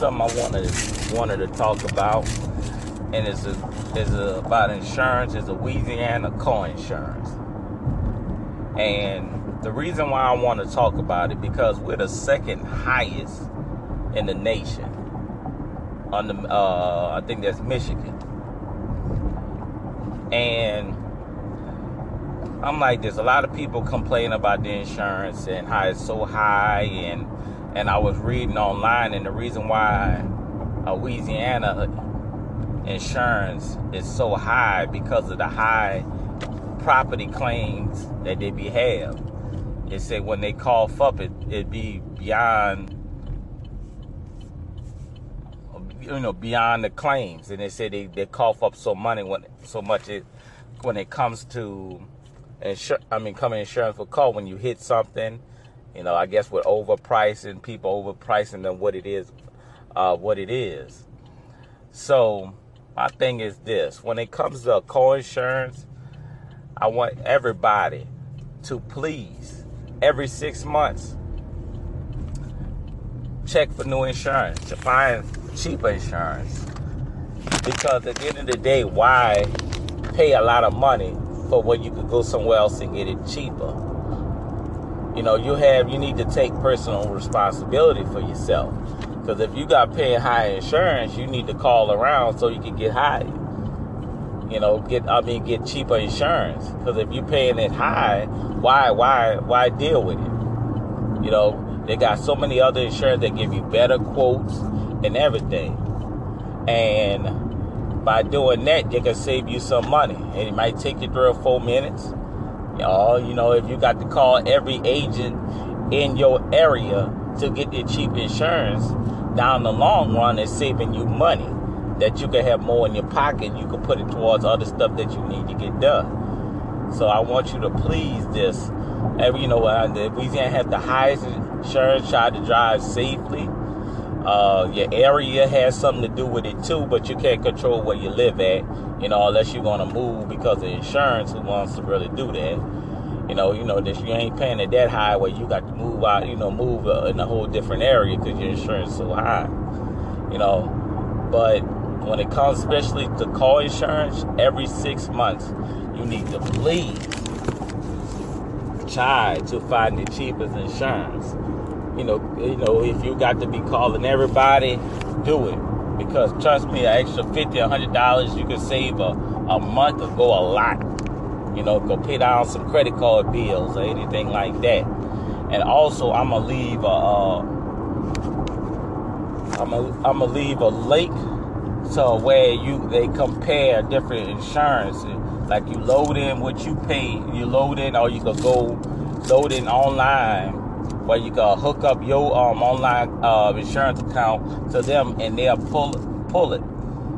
something I wanted wanted to talk about, and it's a, it's a, about insurance. It's a Louisiana co-insurance, and the reason why I want to talk about it because we're the second highest in the nation. On the, uh, I think that's Michigan, and I'm like, there's a lot of people complaining about the insurance and how it's so high, and and I was reading online, and the reason why Louisiana insurance is so high because of the high property claims that they be have. It said when they cough up, it it be beyond you know beyond the claims, and they say they, they cough up so money when so much it when it comes to insur- I mean, coming insurance for car when you hit something, you know, I guess with overpricing, people overpricing than what it is, uh, what it is. So my thing is this: when it comes to co-insurance, I want everybody to please every six months check for new insurance to find cheaper insurance because at the end of the day, why pay a lot of money for where you could go somewhere else and get it cheaper. You know, you have you need to take personal responsibility for yourself. Because if you got paying high insurance, you need to call around so you can get high. You know, get I mean get cheaper insurance. Because if you're paying it high, why why why deal with it? You know, they got so many other insurance that give you better quotes and everything. And by doing that, they can save you some money. And it might take you three or four minutes. Y'all, you know, if you got to call every agent in your area to get your cheap insurance, down the long run, it's saving you money that you can have more in your pocket. You can put it towards other stuff that you need to get done. So I want you to please this. Every, you know, Louisiana has the highest insurance. Try to drive safely uh, your area has something to do with it too, but you can't control where you live at, you know, unless you're gonna move because of insurance. Who wants to really do that? You know, you know that you ain't paying it that high where you got to move out, you know, move uh, in a whole different area because your insurance is so high. You know, but when it comes especially to car insurance, every six months you need to please try to find the cheapest insurance you know, you know, if you got to be calling everybody, do it. Because trust me, an extra fifty, a hundred dollars you can save a, a month or go a lot. You know, go pay down some credit card bills or anything like that. And also, I'm gonna leave a, uh, I'm gonna, I'm gonna leave a link to where you they compare different insurances. Like you load in what you pay, you load in, or you could go load in online where you can hook up your um, online uh, insurance account to them and they'll pull pull it,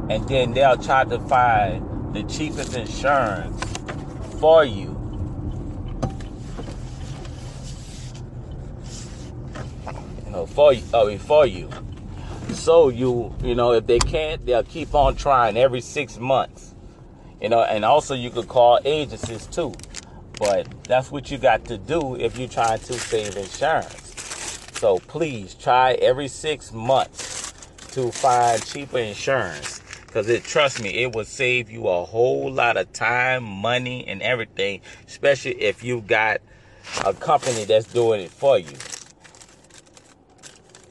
and then they'll try to find the cheapest insurance for you. You know, for you, uh, for you. So you, you know, if they can't, they'll keep on trying every six months. You know, and also you could call agencies too. But that's what you got to do if you're trying to save insurance. So please try every six months to find cheaper insurance. Cause it trust me, it will save you a whole lot of time, money, and everything. Especially if you got a company that's doing it for you.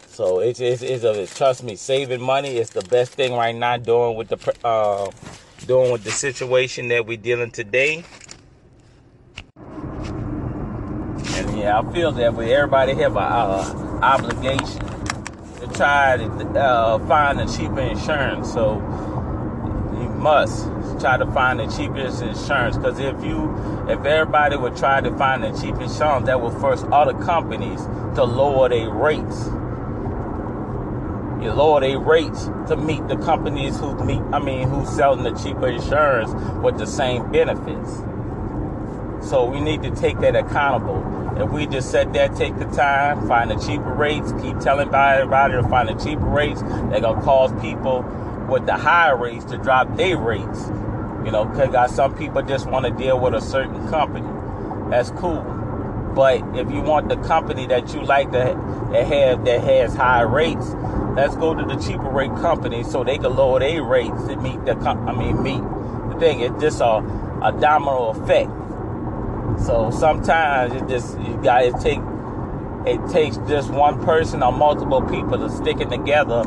So it's it's, it's a trust me, saving money is the best thing right now. Doing with the uh, doing with the situation that we're dealing today. I feel that way. Everybody have an uh, obligation to try to uh, find the cheaper insurance. So you must try to find the cheapest insurance. Because if you, if everybody would try to find the cheapest insurance, that will force other companies to lower their rates. You lower their rates to meet the companies who meet, I mean, who's selling the cheaper insurance with the same benefits. So we need to take that accountable if we just sit there, take the time, find the cheaper rates, keep telling everybody to find the cheaper rates, they're gonna cause people with the higher rates to drop their rates. You know, because got some people just want to deal with a certain company. That's cool. But if you want the company that you like to that have that has high rates, let's go to the cheaper rate company so they can lower their rates to meet the I mean meet the thing. It's just a, a domino effect. So sometimes it just you guys take it takes just one person or multiple people to sticking together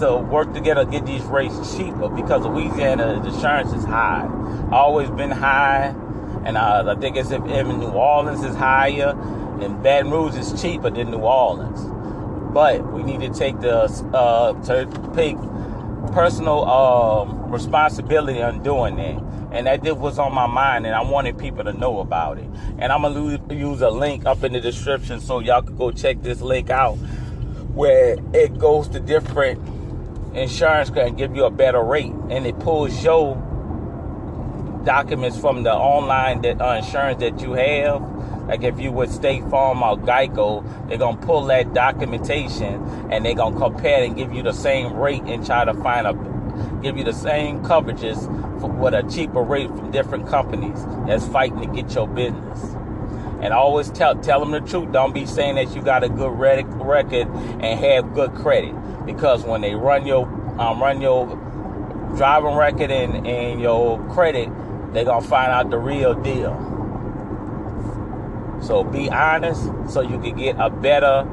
to work together to get these rates cheaper because Louisiana insurance is high. Always been high, and uh, I think it's if even New Orleans is higher, and Baton Rouge is cheaper than New Orleans. But we need to take the uh, to take personal um, responsibility on doing that. And that just was on my mind, and I wanted people to know about it. And I'm gonna use a link up in the description so y'all could go check this link out, where it goes to different insurance and give you a better rate, and it pulls your documents from the online that, uh, insurance that you have like if you would State Farm or Geico, they're gonna pull that documentation and they're gonna compare and give you the same rate and try to find a give you the same coverages with a cheaper rate from different companies that's fighting to get your business. And always tell tell them the truth. Don't be saying that you got a good record and have good credit because when they run your um, run your driving record and, and your credit, they're gonna find out the real deal. So be honest so you can get a better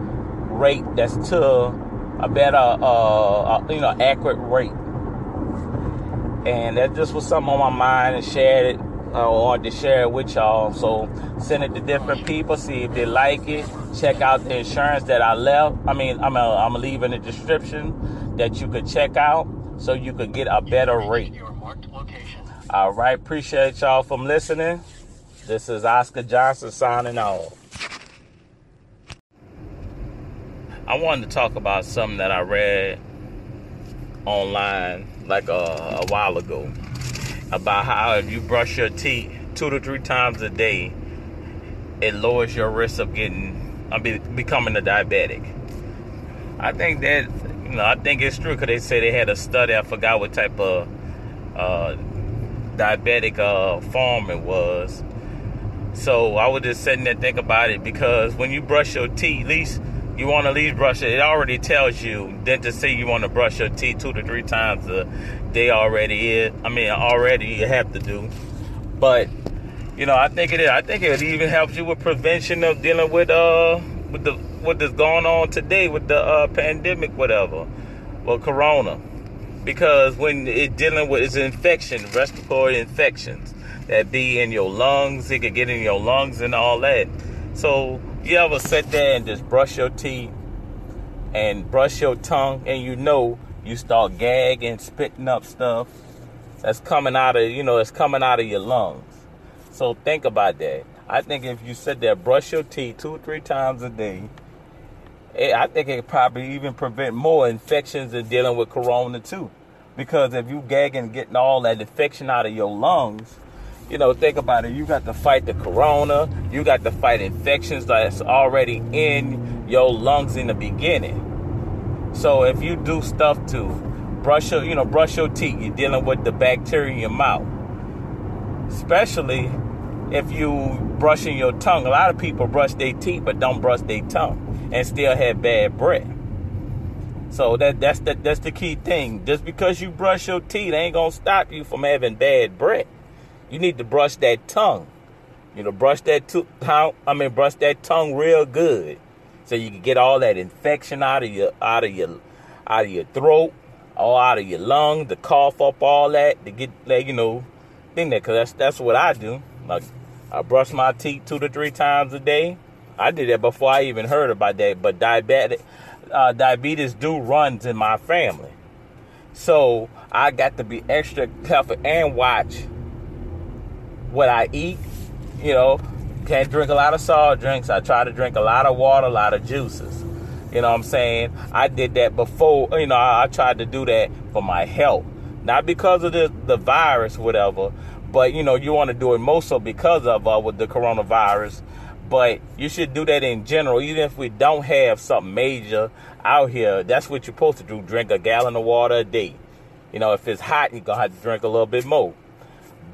rate that's to a better, uh, uh, you know, accurate rate. And that just was something on my mind and shared it uh, or to share it with y'all. So send it to different people, see if they like it. Check out the insurance that I left. I mean, I'm gonna, I'm leave in the description that you could check out so you could get a better rate. All right, appreciate y'all from listening. This is Oscar Johnson signing off. I wanted to talk about something that I read online like a, a while ago about how if you brush your teeth two to three times a day, it lowers your risk of getting, mean, becoming a diabetic. I think that, you know, I think it's true because they say they had a study. I forgot what type of uh, diabetic uh, form it was, so I was just sitting there think about it because when you brush your teeth, at least you want to leave brush it. It already tells you then to say you want to brush your teeth two to three times a day already is. I mean, already you have to do. But you know, I think it is. I think it even helps you with prevention of dealing with uh with the what is going on today with the uh, pandemic, whatever, well, corona, because when it dealing with its infection, respiratory infections that be in your lungs. It could get in your lungs and all that. So you ever sit there and just brush your teeth and brush your tongue and you know you start gagging, spitting up stuff that's coming out of you know it's coming out of your lungs. So think about that. I think if you sit there, brush your teeth two or three times a day, it, I think it probably even prevent more infections than dealing with corona too. Because if you gagging, getting all that infection out of your lungs, you know, think about it. You got to fight the corona. You got to fight infections that's already in your lungs in the beginning. So if you do stuff to brush your, you know, brush your teeth, you're dealing with the bacteria in your mouth. Especially if you brushing your tongue. A lot of people brush their teeth but don't brush their tongue and still have bad breath. So that that's the that's the key thing. Just because you brush your teeth ain't gonna stop you from having bad breath you need to brush that tongue. You know, brush that tongue. I mean, brush that tongue real good, so you can get all that infection out of your out of your out of your throat, all out of your lung, to cough up, all that to get like you know, thing that. Cause that's that's what I do. Like I brush my teeth two to three times a day. I did that before I even heard about that. But diabetic, uh, diabetes do runs in my family, so I got to be extra careful and watch what I eat. You know, can't drink a lot of soft drinks. I try to drink a lot of water, a lot of juices. You know what I'm saying? I did that before, you know, I, I tried to do that for my health. Not because of the, the virus, whatever, but you know, you want to do it most so because of uh, with the coronavirus. But you should do that in general, even if we don't have something major out here. That's what you're supposed to do. Drink a gallon of water a day. You know, if it's hot, you're gonna have to drink a little bit more.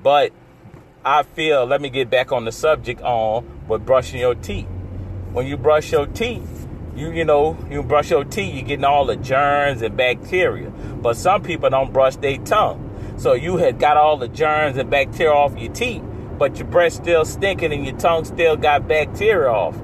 But I feel, let me get back on the subject on with brushing your teeth. When you brush your teeth, you you know you brush your teeth, you're getting all the germs and bacteria. But some people don't brush their tongue, so you had got all the germs and bacteria off your teeth, but your breath still stinking and your tongue still got bacteria off.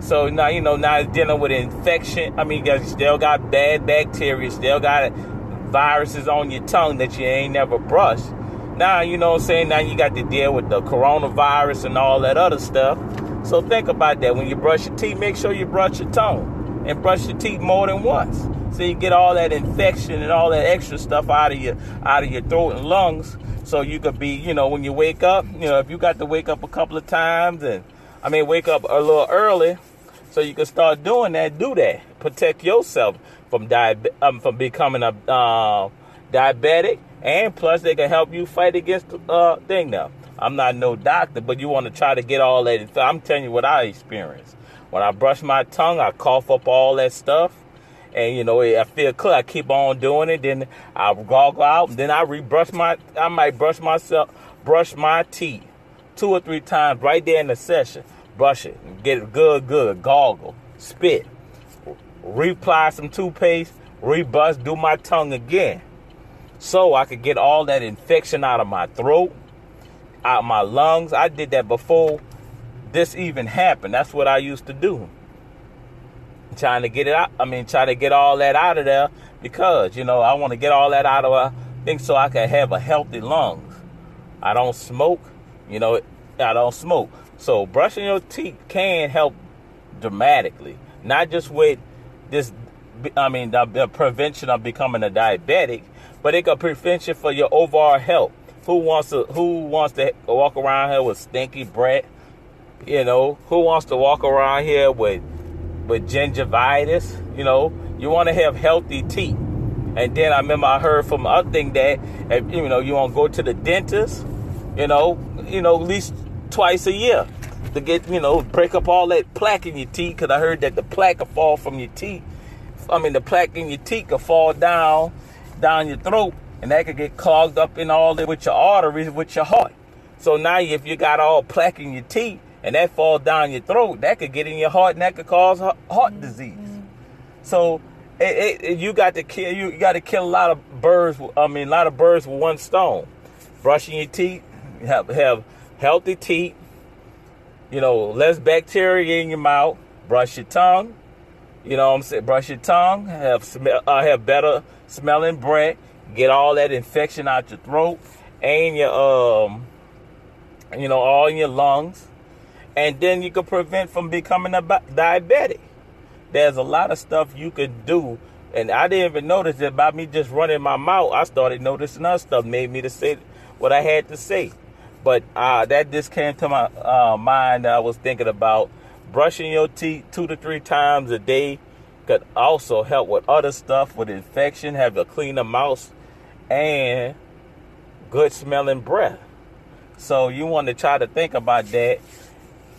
So now you know now it's dealing with infection. I mean, you still got bad bacteria, still got viruses on your tongue that you ain't never brushed. Now you know what I'm saying. Now you got to deal with the coronavirus and all that other stuff. So think about that when you brush your teeth. Make sure you brush your tongue and brush your teeth more than once, so you get all that infection and all that extra stuff out of your out of your throat and lungs. So you could be, you know, when you wake up, you know, if you got to wake up a couple of times and I mean wake up a little early so you can start doing that. Do that. Protect yourself from diabe- um, from becoming a uh, diabetic, and plus they can help you fight against uh thing now. I'm not no doctor, but you want to try to get all that. I'm telling you what I experienced. When I brush my tongue, I cough up all that stuff. And you know, I feel clear. I keep on doing it. Then I goggle out. Then I rebrush my. I might brush myself, brush my teeth two or three times right there in the session brush it, get it good, good, goggle, spit, reapply some toothpaste, rebust, do my tongue again. So I could get all that infection out of my throat, out my lungs. I did that before this even happened. That's what I used to do. Trying to get it out. I mean, trying to get all that out of there because, you know, I want to get all that out of a thing so I can have a healthy lungs. I don't smoke, you know, I don't smoke. So brushing your teeth can help dramatically, not just with this. I mean, the, the prevention of becoming a diabetic, but it can prevention for your overall health. Who wants to Who wants to walk around here with stinky breath? You know, who wants to walk around here with with gingivitis? You know, you want to have healthy teeth. And then I remember I heard from other thing that you know you want to go to the dentist. You know, you know at least twice a year to get, you know, break up all that plaque in your teeth. Because I heard that the plaque will fall from your teeth. I mean, the plaque in your teeth will fall down, down your throat, and that could get clogged up in all the, with your arteries, with your heart. So now, if you got all plaque in your teeth and that falls down your throat, that could get in your heart and that could cause heart mm-hmm. disease. So it, it, you got to kill you got to kill a lot of birds. I mean, a lot of birds with one stone. Brushing your teeth, have have healthy teeth, you know, less bacteria in your mouth, brush your tongue, you know what I'm saying, brush your tongue, have uh, have better smelling breath, get all that infection out your throat and your um you know, all in your lungs. And then you can prevent from becoming a diabetic. There's a lot of stuff you could do and I didn't even notice that by me just running my mouth, I started noticing other stuff, made me to say what I had to say. But uh, that just came to my uh, mind that I was thinking about brushing your teeth two to three times a day could also help with other stuff with infection, have a cleaner mouth, and good smelling breath. So you want to try to think about that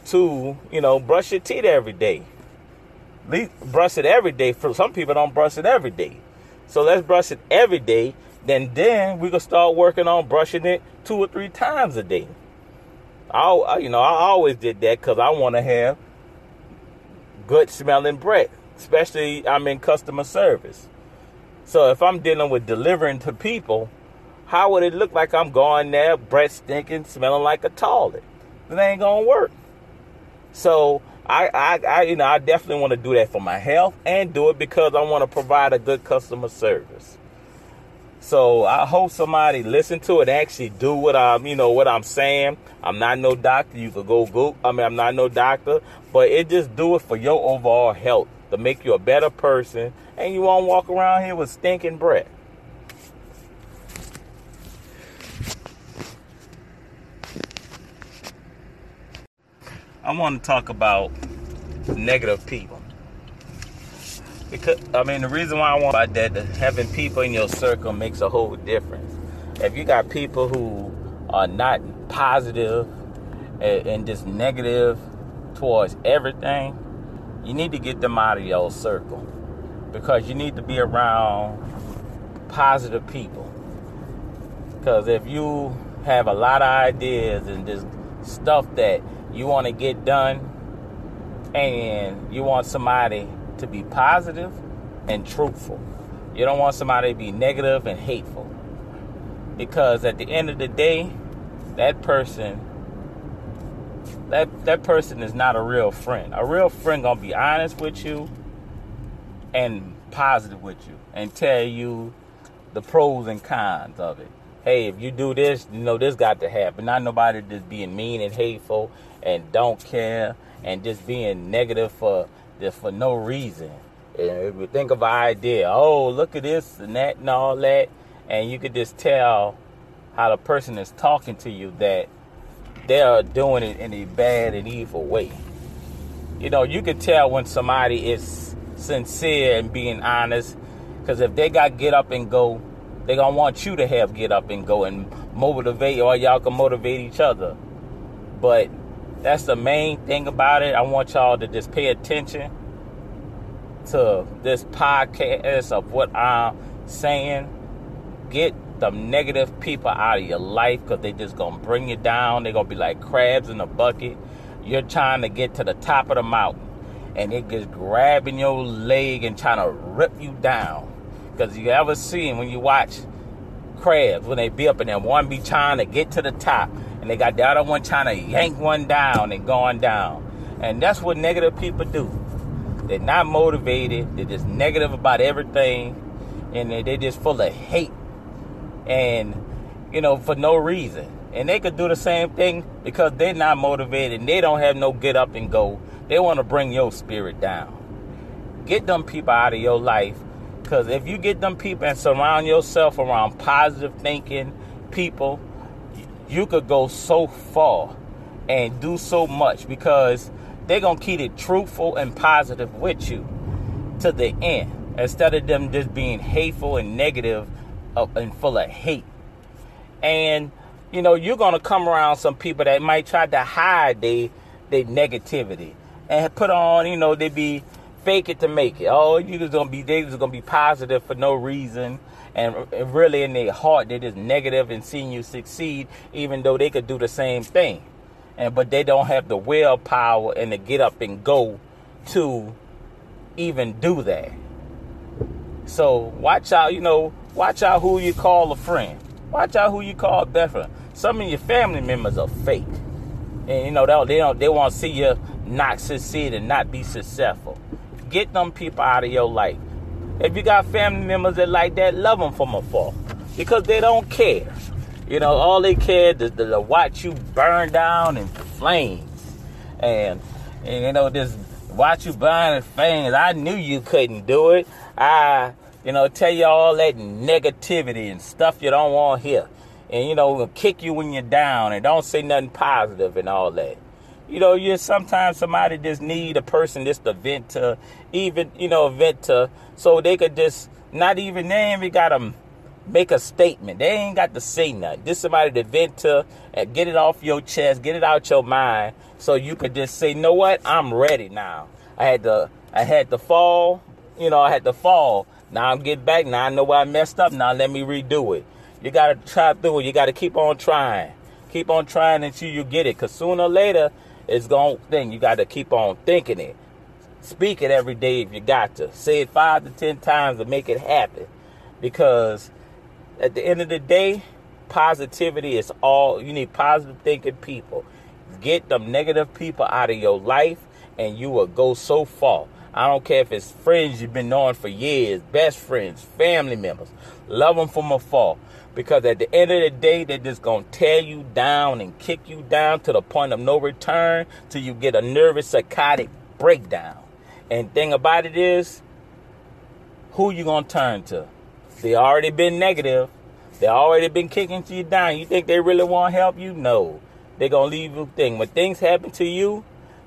to, you know, brush your teeth every day. brush it every day. For some people don't brush it every day. So let's brush it every day then then we can start working on brushing it two or three times a day. I, you know, I always did that because I want to have good smelling breath, especially I'm in customer service. So if I'm dealing with delivering to people, how would it look like I'm going there, breath stinking, smelling like a toilet? It ain't gonna work. So I, I, I, you know, I definitely want to do that for my health and do it because I want to provide a good customer service. So I hope somebody listen to it, actually do what I'm, you know, what I'm saying. I'm not no doctor. You could go Google. I mean, I'm not no doctor, but it just do it for your overall health to make you a better person, and you won't walk around here with stinking breath. I want to talk about negative people. Because I mean, the reason why I want about that, having people in your circle makes a whole difference. If you got people who are not positive and, and just negative towards everything, you need to get them out of your circle because you need to be around positive people. Because if you have a lot of ideas and just stuff that you want to get done, And you want somebody to be positive and truthful. You don't want somebody to be negative and hateful. Because at the end of the day, that person that that person is not a real friend. A real friend gonna be honest with you and positive with you and tell you the pros and cons of it. Hey, if you do this, you know this got to happen. Not nobody just being mean and hateful and don't care and just being negative for just for no reason. And you think of an idea, oh look at this and that and all that, and you could just tell how the person is talking to you that they're doing it in a bad and evil way. You know, you can tell when somebody is sincere and being honest, because if they got get up and go, they gonna want you to have get up and go and motivate, or y'all can motivate each other. But that's the main thing about it. I want y'all to just pay attention to this podcast of what I'm saying. Get the negative people out of your life because they just gonna bring you down. They're gonna be like crabs in a bucket. You're trying to get to the top of the mountain, and it just grabbing your leg and trying to rip you down. Because you ever seen when you watch crabs when they be up and then one be trying to get to the top, and they got the other one trying to yank one down and going down. And that's what negative people do. They're not motivated. They're just negative about everything, and they're just full of hate and you know for no reason and they could do the same thing because they're not motivated and they don't have no get up and go they want to bring your spirit down get them people out of your life because if you get them people and surround yourself around positive thinking people you could go so far and do so much because they're gonna keep it truthful and positive with you to the end instead of them just being hateful and negative uh, and full of hate. And you know, you're gonna come around some people that might try to hide their their negativity and put on, you know, they be fake it to make it. Oh, you just gonna be they just gonna be positive for no reason. And really in their heart they're just negative and seeing you succeed, even though they could do the same thing. And but they don't have the willpower and to get up and go to even do that. So watch out, you know, Watch out who you call a friend. Watch out who you call a best friend. Some of your family members are fake, and you know they don't they want to see you not succeed and not be successful. Get them people out of your life. If you got family members that like that, love them from afar because they don't care. You know, all they care is to, to watch you burn down in flames, and and you know just watch you burn in flames. I knew you couldn't do it. I you know, tell you all that negativity and stuff you don't want to hear. And, you know, kick you when you're down and don't say nothing positive and all that. You know, you sometimes somebody just need a person just to vent to, even, you know, vent to, so they could just, not even, they ain't got to make a statement. They ain't got to say nothing. Just somebody to vent to and get it off your chest, get it out your mind, so you could just say, know what, I'm ready now. I had to, I had to fall, you know, I had to fall now I'm getting back. Now I know where I messed up. Now let me redo it. You got to try through it. You got to keep on trying. Keep on trying until you get it. Because sooner or later, it's going thing. You got to keep on thinking it. Speak it every day if you got to. Say it five to ten times to make it happen. Because at the end of the day, positivity is all you need positive thinking people. Get them negative people out of your life and you will go so far. I don't care if it's friends you've been knowing for years, best friends, family members. Love them from afar. Because at the end of the day, they're just going to tear you down and kick you down to the point of no return till you get a nervous psychotic breakdown. And thing about it is, who you going to turn to? They already been negative. They already been kicking you down. You think they really want to help you? No. They're going to leave you thing. When things happen to you,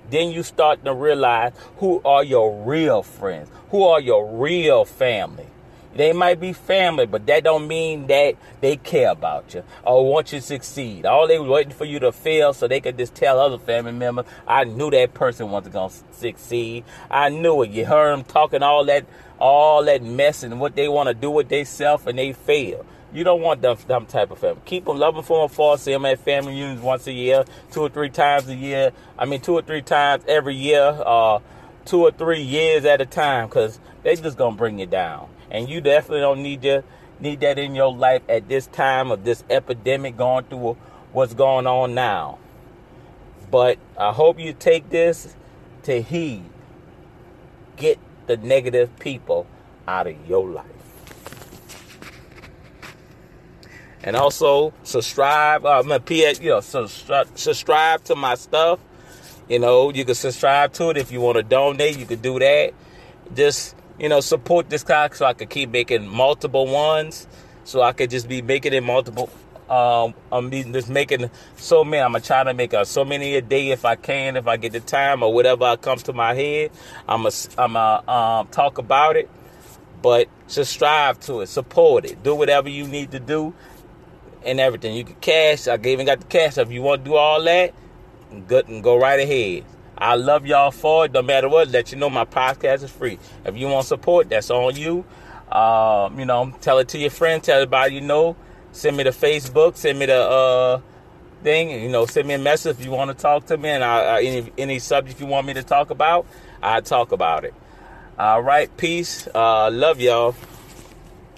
then you start to realize who are your real friends, who are your real family. They might be family, but that don't mean that they care about you or want you to succeed. All they waiting for you to fail so they could just tell other family members, I knew that person wasn't gonna succeed. I knew it. You heard them talking all that all that mess and what they want to do with themselves and they fail. You don't want them, them type of family. Keep them, them from afar. See them at family reunions once a year, two or three times a year. I mean, two or three times every year, uh, two or three years at a time, because they just gonna bring you down. And you definitely don't need to need that in your life at this time of this epidemic going through what's going on now. But I hope you take this to heed. Get the negative people out of your life. And also subscribe. Uh, PS, you know, subscribe to my stuff. You know, you can subscribe to it if you want to donate. You can do that. Just you know, support this cock so I could keep making multiple ones. So I could just be making it multiple. Um, I'm just making so many. I'm gonna try to make a, so many a day if I can, if I get the time or whatever comes to my head. I'm a, I'm a um, talk about it, but subscribe to it, support it, do whatever you need to do, and everything. You can cash. I even got the cash. If you want to do all that, good and go right ahead. I love y'all for it. No matter what, let you know my podcast is free. If you want support, that's on you. Um, you know, tell it to your friends, tell everybody you know. Send me the Facebook, send me the uh, thing. You know, send me a message if you want to talk to me, and I, I, any any subject you want me to talk about, I talk about it. All right, peace. Uh, love y'all.